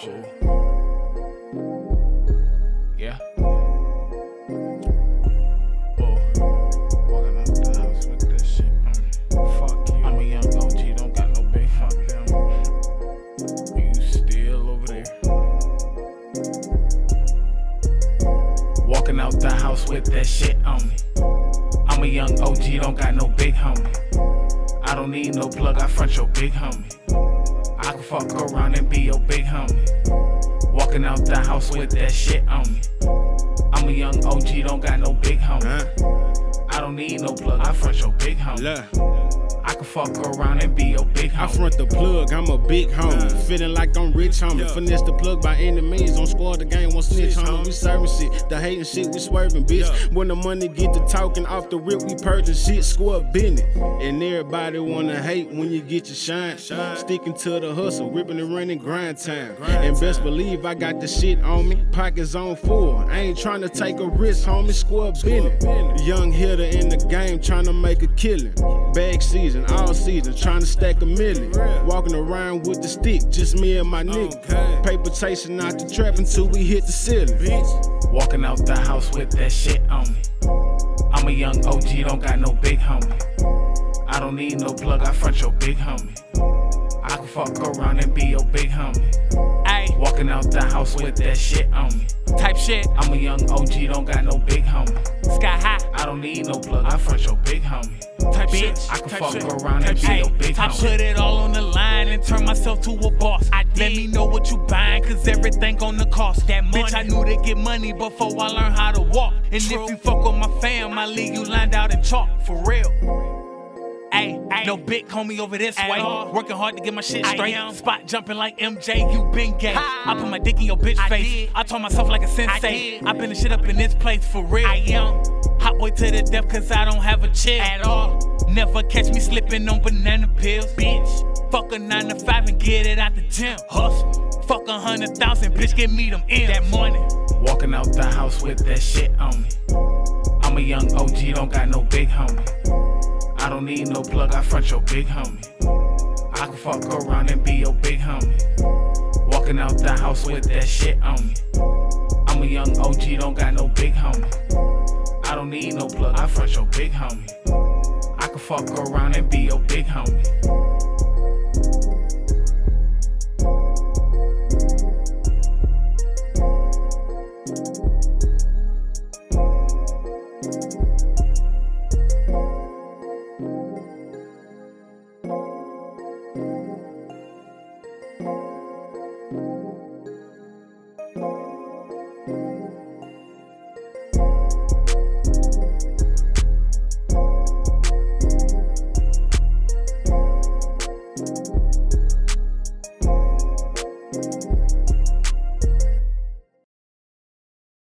shit. Yeah. Walking out the house with that shit. Fuck you. I'm a young OG, don't got no big fuck. You still over there. Walking out the house with that shit on me. I'm a young OG, don't got no big homie. I don't need no plug, I front your big homie. I can fuck around and be your big homie. Walking out the house with that shit on me. I'm a young OG, don't got no big homie. I don't need no plug, I front your big homie. I can fuck around and be your big homie. I front the plug, I'm a big homie. Feeling like I'm rich, homie. Finesse the plug by any means. On squad, the game won't snitch, homie. We serving shit. The hating shit, we swerving, bitch. When the money get to talking off the rip, we purging shit, score business. And everybody wanna hate when you get your shine. Sticking to the hustle, ripping and running grind time. And best believe I got the shit on me. Pockets on full. I ain't trying to take a risk, homie. Score business. Young hitter in the game, trying to make a killing. Bag season, all season, trying to stack a million. Walking around with the stick, just me and my nigga. Paper chasing out the trap until we hit the ceiling. Walking out the house with that shit on me. I'm a young OG, don't got no big homie. I don't need no plug, I front your big homie. I can fuck around and be your big homie. Walking out the house with that shit on me. type shit, I'm a young OG, don't got no big homie. sky high, I don't need no plug, I front your big homie. type Bitch, shit. I can type fuck shit, around and be your big I put it all on the line and turn myself to a boss. I did. Let me know what you buying, cause everything gonna cost. That Bitch, I knew to get money before I learned how to walk. And if you fuck with my fam, I leave you lined out in chalk, for real. Ayy, no big homie over this way. Working hard to get my shit straight. Spot jumping like MJ, you been gay. I put my dick in your bitch face. I told myself like a sensei. I been the shit up in this place for real. I am hot boy to the death cause I don't have a chill at all. Never catch me slipping on banana pills, bitch. Fuck a nine to five and get it out the gym. Hustle. Fuck a hundred thousand, bitch, give me them in that morning. Walking out the house with that shit on me. I'm a young OG, don't got no big homie. I don't need no plug, I front your big homie. I can fuck around and be your big homie. Walking out the house with that shit on me. I'm a young OG, don't got no big homie. I don't need no plug, I front your big homie. I can fuck around and be your big homie.